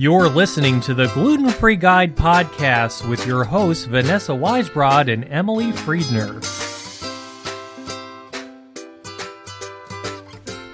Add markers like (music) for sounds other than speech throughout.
You're listening to the Gluten Free Guide podcast with your hosts, Vanessa Weisbrod and Emily Friedner.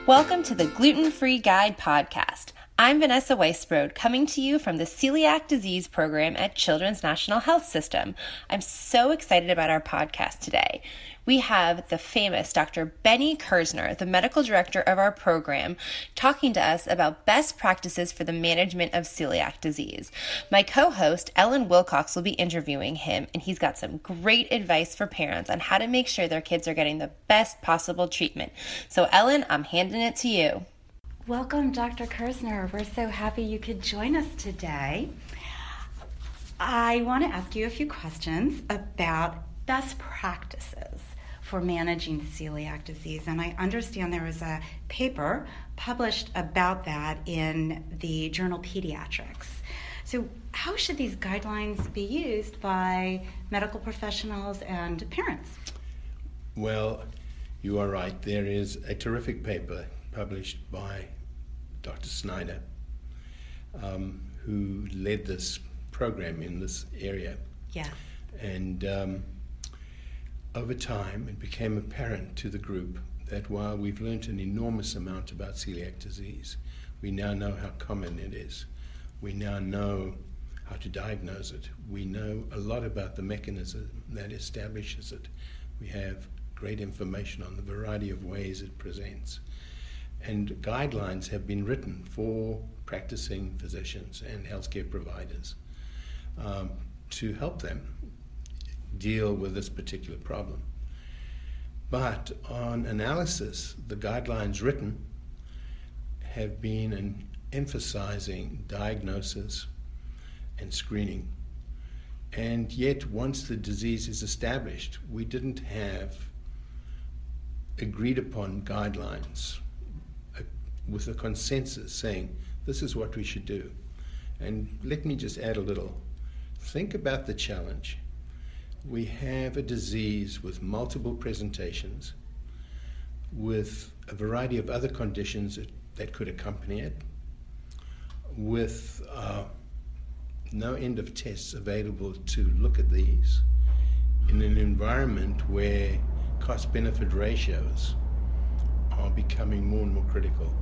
Welcome to the Gluten Free Guide podcast. I'm Vanessa Weisbrod, coming to you from the Celiac Disease Program at Children's National Health System. I'm so excited about our podcast today we have the famous Dr. Benny Kerzner, the medical director of our program, talking to us about best practices for the management of celiac disease. My co host, Ellen Wilcox, will be interviewing him, and he's got some great advice for parents on how to make sure their kids are getting the best possible treatment. So, Ellen, I'm handing it to you. Welcome, Dr. Kerzner. We're so happy you could join us today. I want to ask you a few questions about best practices for managing celiac disease. And I understand there was a paper published about that in the journal Pediatrics. So, how should these guidelines be used by medical professionals and parents? Well, you are right. There is a terrific paper published by Dr. Snyder, um, who led this program in this area. Yeah. And um, over time, it became apparent to the group that while we've learnt an enormous amount about celiac disease, we now know how common it is. We now know how to diagnose it. We know a lot about the mechanism that establishes it. We have great information on the variety of ways it presents. And guidelines have been written for practicing physicians and healthcare providers um, to help them deal with this particular problem. But on analysis, the guidelines written have been emphasizing diagnosis and screening. And yet, once the disease is established, we didn't have agreed upon guidelines uh, with a consensus saying this is what we should do. And let me just add a little. Think about the challenge we have a disease with multiple presentations, with a variety of other conditions that, that could accompany it, with uh, no end of tests available to look at these, in an environment where cost benefit ratios are becoming more and more critical.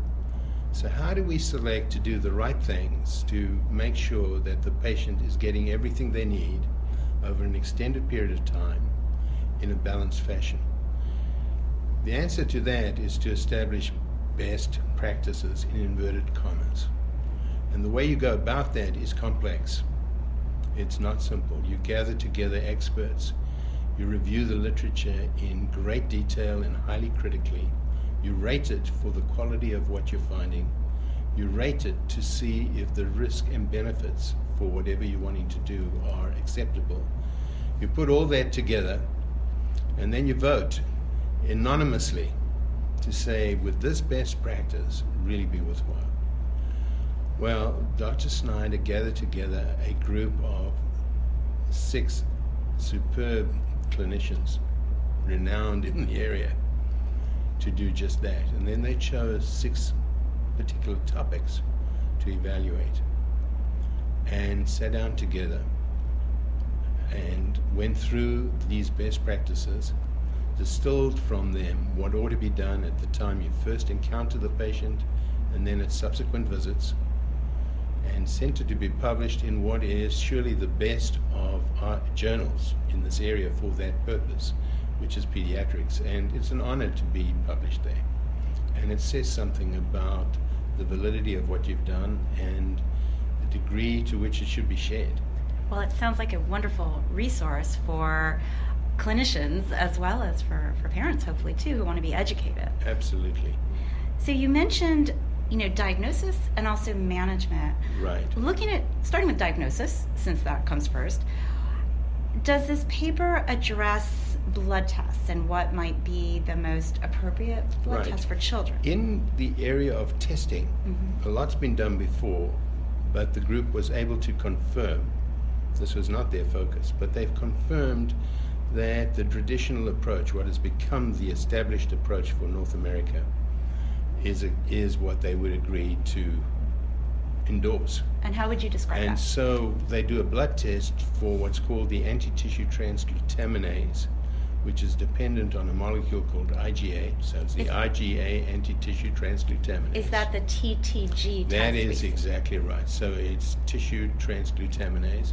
So, how do we select to do the right things to make sure that the patient is getting everything they need? Over an extended period of time in a balanced fashion? The answer to that is to establish best practices in inverted commas. And the way you go about that is complex. It's not simple. You gather together experts, you review the literature in great detail and highly critically, you rate it for the quality of what you're finding, you rate it to see if the risk and benefits whatever you're wanting to do are acceptable. You put all that together and then you vote anonymously to say, would this best practice really be worthwhile? Well, Dr. Snyder gathered together a group of six superb clinicians renowned in the area to do just that. And then they chose six particular topics to evaluate and sat down together and went through these best practices, distilled from them what ought to be done at the time you first encounter the patient and then at subsequent visits, and sent it to be published in what is surely the best of our journals in this area for that purpose, which is pediatrics. And it's an honor to be published there. And it says something about the validity of what you've done and degree to which it should be shared. Well, it sounds like a wonderful resource for clinicians as well as for, for parents, hopefully, too, who want to be educated. Absolutely. So you mentioned, you know, diagnosis and also management. Right. Looking at, starting with diagnosis, since that comes first, does this paper address blood tests and what might be the most appropriate blood right. tests for children? In the area of testing, mm-hmm. a lot's been done before but the group was able to confirm this was not their focus, but they've confirmed that the traditional approach, what has become the established approach for North America, is, a, is what they would agree to endorse. And how would you describe And that? so they do a blood test for what's called the anti-tissue transglutaminase, which is dependent on a molecule called IgA. So it's the Is- IgA anti-tissue transglutaminase. Is that the TTG That is exactly right. So it's tissue transglutaminase.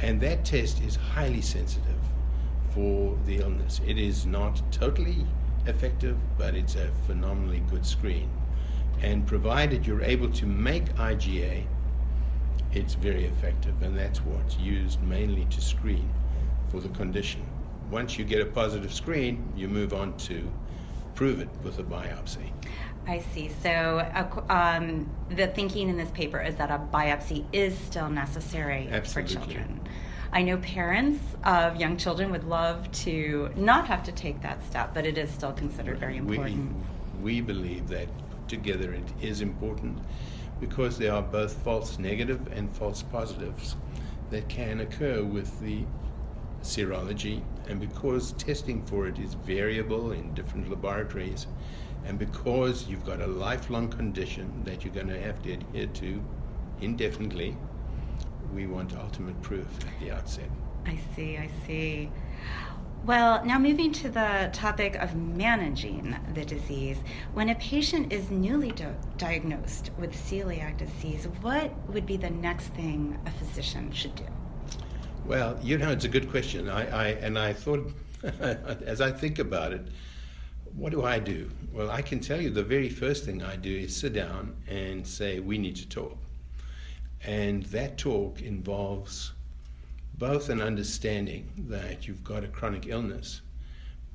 And that test is highly sensitive for the illness. It is not totally effective, but it's a phenomenally good screen. And provided you're able to make IgA, it's very effective. And that's what's used mainly to screen for the condition. Once you get a positive screen, you move on to prove it with a biopsy. I see. So, um, the thinking in this paper is that a biopsy is still necessary Absolutely. for children. I know parents of young children would love to not have to take that step, but it is still considered very important. We, we believe that together it is important because there are both false negative and false positives that can occur with the serology, and because testing for it is variable in different laboratories, and because you've got a lifelong condition that you're going to have to adhere to indefinitely, we want ultimate proof at the outset. I see, I see. Well, now moving to the topic of managing the disease. When a patient is newly do- diagnosed with celiac disease, what would be the next thing a physician should do? Well, you know, it's a good question. I, I and I thought, (laughs) as I think about it, what do I do? Well, I can tell you the very first thing I do is sit down and say, we need to talk. And that talk involves both an understanding that you've got a chronic illness,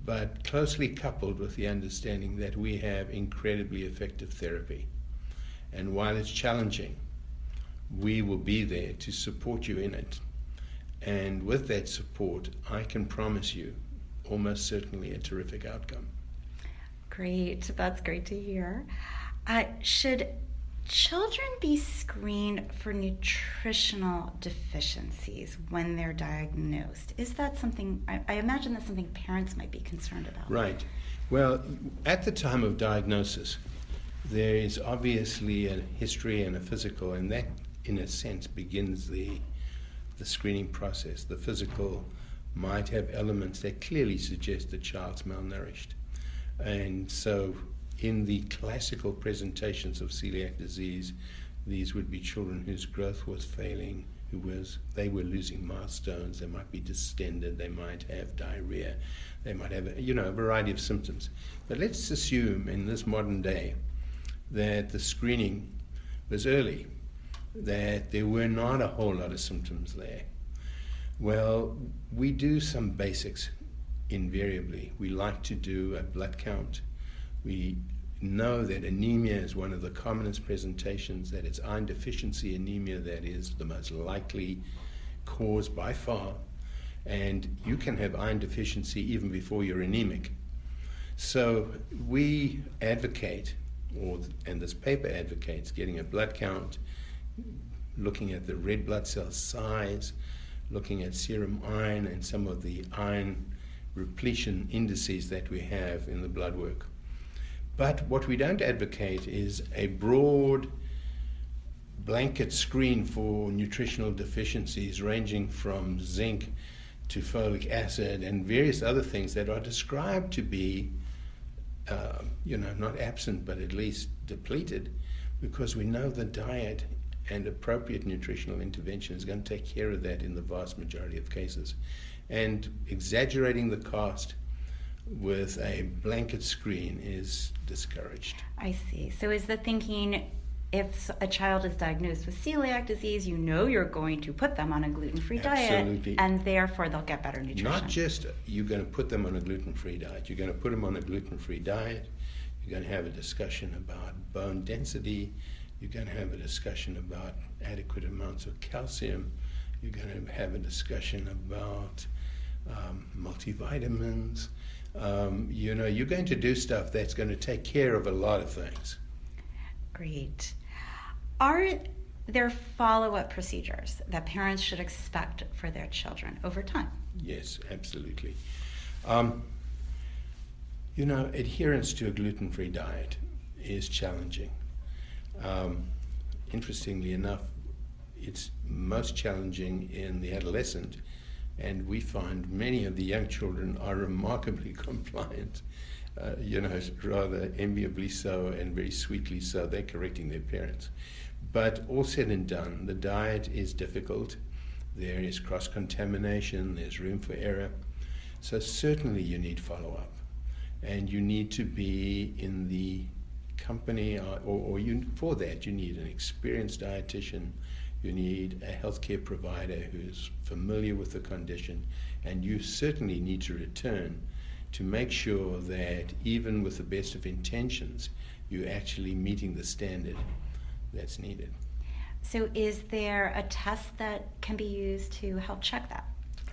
but closely coupled with the understanding that we have incredibly effective therapy. And while it's challenging, we will be there to support you in it. And with that support, I can promise you almost certainly a terrific outcome. Great, that's great to hear. Uh, should children be screened for nutritional deficiencies when they're diagnosed? Is that something, I, I imagine that's something parents might be concerned about. Right. Well, at the time of diagnosis, there is obviously a history and a physical, and that, in a sense, begins the, the screening process. The physical might have elements that clearly suggest the child's malnourished. And so, in the classical presentations of celiac disease, these would be children whose growth was failing, who was they were losing milestones. They might be distended. They might have diarrhea. They might have you know a variety of symptoms. But let's assume in this modern day that the screening was early, that there were not a whole lot of symptoms there. Well, we do some basics invariably. We like to do a blood count. We know that anemia is one of the commonest presentations, that it's iron deficiency anemia that is the most likely cause by far. And you can have iron deficiency even before you're anemic. So we advocate, or and this paper advocates, getting a blood count, looking at the red blood cell size, looking at serum iron and some of the iron repletion indices that we have in the blood work. But what we don't advocate is a broad blanket screen for nutritional deficiencies ranging from zinc to folic acid and various other things that are described to be, uh, you know, not absent but at least depleted because we know the diet and appropriate nutritional intervention is going to take care of that in the vast majority of cases. And exaggerating the cost with a blanket screen is discouraged. I see. So is the thinking if a child is diagnosed with celiac disease, you know you're going to put them on a gluten-free diet and therefore they'll get better nutrition. Not just you're going to put them on a gluten free diet, you're going to put them on a gluten free diet, you're going to have a discussion about bone density, you're going to have a discussion about adequate amounts of calcium, you're going to have a discussion about um, multivitamins. Um, you know, you're going to do stuff that's going to take care of a lot of things. Great. Are there follow-up procedures that parents should expect for their children over time? Yes, absolutely. Um, you know, adherence to a gluten free diet is challenging. Um, interestingly enough, it's most challenging in the adolescent, and we find many of the young children are remarkably (laughs) compliant. Uh, you know, rather enviably so and very sweetly so. They're correcting their parents. But all said and done, the diet is difficult. There is cross contamination, there's room for error. So, certainly, you need follow up. And you need to be in the company, or, or, or you, for that, you need an experienced dietitian. You need a healthcare provider who's familiar with the condition, and you certainly need to return to make sure that even with the best of intentions, you're actually meeting the standard that's needed. So, is there a test that can be used to help check that?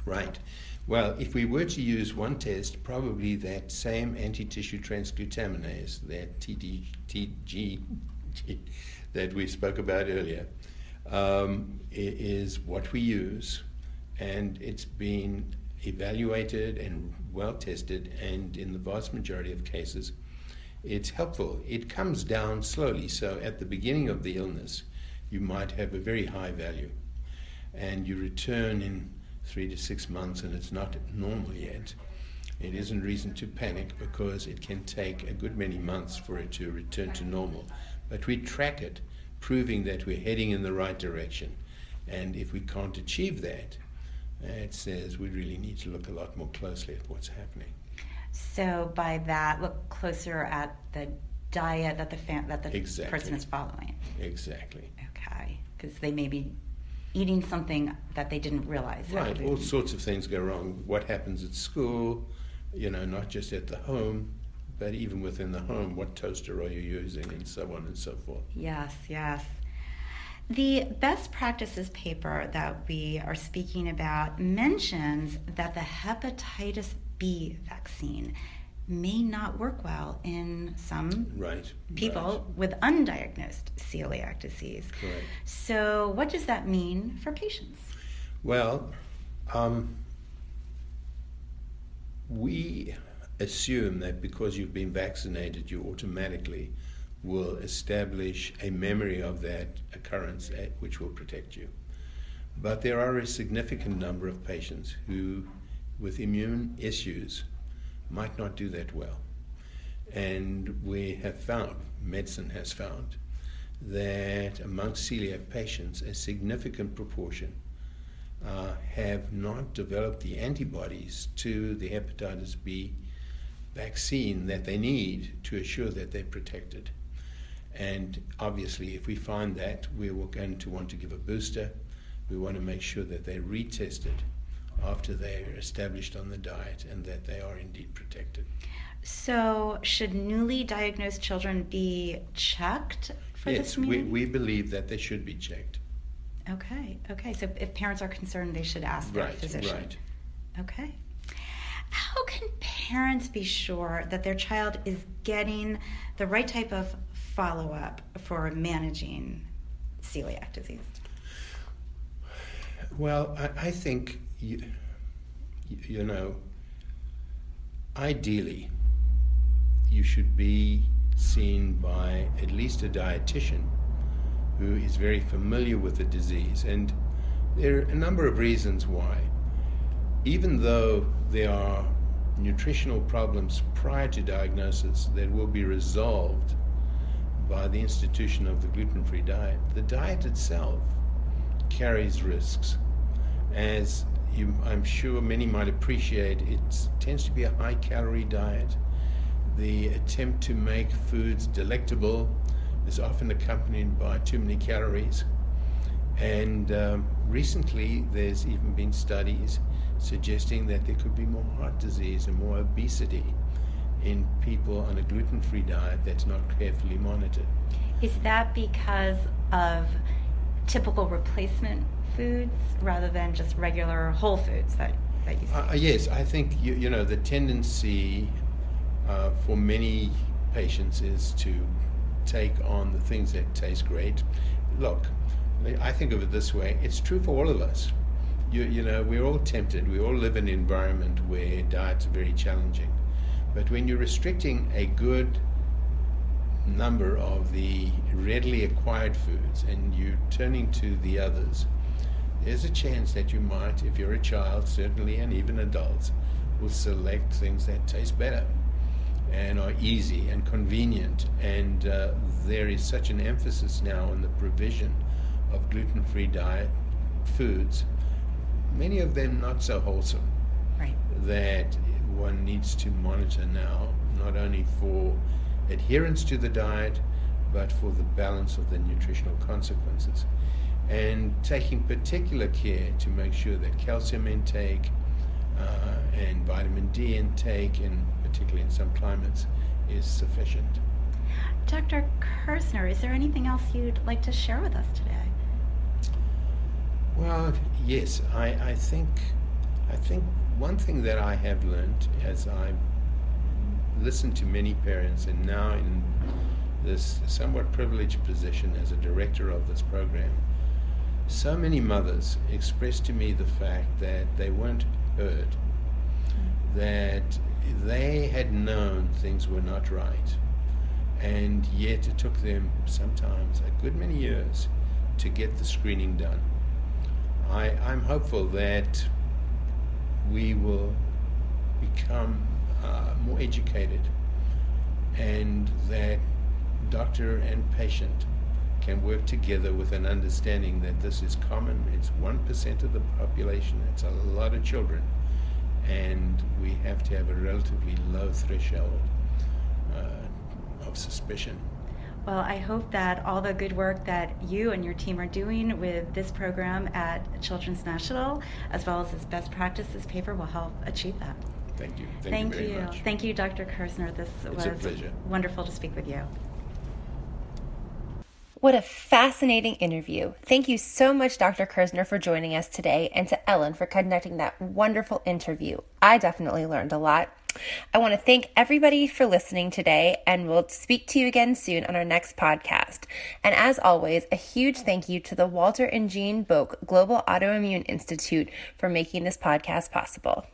Right. Well, if we were to use one test, probably that same anti-tissue transglutaminase, that TTG that we spoke about earlier, um, is what we use, and it's been evaluated and well tested, and in the vast majority of cases, it's helpful. It comes down slowly, so at the beginning of the illness, you might have a very high value, and you return in three to six months and it's not normal yet, it isn't reason to panic because it can take a good many months for it to return to normal. But we track it, proving that we're heading in the right direction. And if we can't achieve that, it says we really need to look a lot more closely at what's happening. So by that, look closer at the diet that the fam- that the exactly. person is following. Exactly. Okay, because they may be eating something that they didn't realize. Right, all sorts of things go wrong. What happens at school, you know, not just at the home, but even within the home, what toaster are you using, and so on and so forth. Yes, yes. The best practices paper that we are speaking about mentions that the hepatitis B vaccine may not work well in some right, people right. with undiagnosed celiac disease. Correct. So, what does that mean for patients? Well, um, we assume that because you've been vaccinated, you automatically will establish a memory of that occurrence which will protect you. But there are a significant number of patients who, with immune issues, might not do that well. And we have found, medicine has found, that amongst celiac patients, a significant proportion uh, have not developed the antibodies to the hepatitis B vaccine that they need to assure that they're protected. And obviously, if we find that, we're going to want to give a booster. We want to make sure that they're retested after they are established on the diet and that they are indeed protected. So, should newly diagnosed children be checked for yes, this? Yes, we, we believe that they should be checked. Okay, okay. So, if parents are concerned, they should ask their right, physician. Right. Okay. How can parents be sure that their child is getting the right type of follow up for managing celiac disease? Well, I, I think you, you know, ideally, you should be seen by at least a dietitian who is very familiar with the disease. And there are a number of reasons why. Even though there are nutritional problems prior to diagnosis that will be resolved by the institution of the gluten free diet, the diet itself carries risks as you, I'm sure many might appreciate, it tends to be a high calorie diet. The attempt to make foods delectable is often accompanied by too many calories. And um, recently, there's even been studies suggesting that there could be more heart disease and more obesity in people on a gluten free diet that's not carefully monitored. Is that because of typical replacement foods rather than just regular whole foods that, that you see? Uh, yes, I think you, you know the tendency uh, for many patients is to take on the things that taste great. Look, I think of it this way: it's true for all of us. You, you know, we're all tempted. We all live in an environment where diets are very challenging. But when you're restricting a good number of the readily acquired foods and you're turning to the others, there's a chance that you might, if you're a child, certainly, and even adults, will select things that taste better and are easy and convenient. And uh, there is such an emphasis now on the provision of gluten free diet foods, many of them not so wholesome, Right. that one needs to monitor now, not only for adherence to the diet, but for the balance of the nutritional consequences. And taking particular care to make sure that calcium intake uh, and vitamin D intake, and particularly in some climates, is sufficient. Dr. Kerzner, is there anything else you'd like to share with us today? Well, yes, I, I think I think one thing that I have learned as I listened to many parents and now in this somewhat privileged position as a director of this program, so many mothers expressed to me the fact that they weren't heard, that they had known things were not right, and yet it took them sometimes a good many years to get the screening done. I, I'm hopeful that we will become uh, more educated and that doctor and patient can work together with an understanding that this is common. It's 1% of the population, it's a lot of children, and we have to have a relatively low threshold uh, of suspicion. Well, I hope that all the good work that you and your team are doing with this program at Children's National, as well as this best practices paper, will help achieve that. Thank you. Thank, you very much. Thank you, Dr. Kerzner. This It's was a pleasure. wonderful to speak with you. What a fascinating interview. Thank you so much, Dr. Kerzner, for joining us today, and to Ellen for conducting that wonderful interview. I definitely learned a lot. I want to thank everybody for listening today, and we'll speak to you again soon on our next podcast. And as always, a huge thank you to the Walter and Jean Boek Global Autoimmune Institute for making this podcast possible.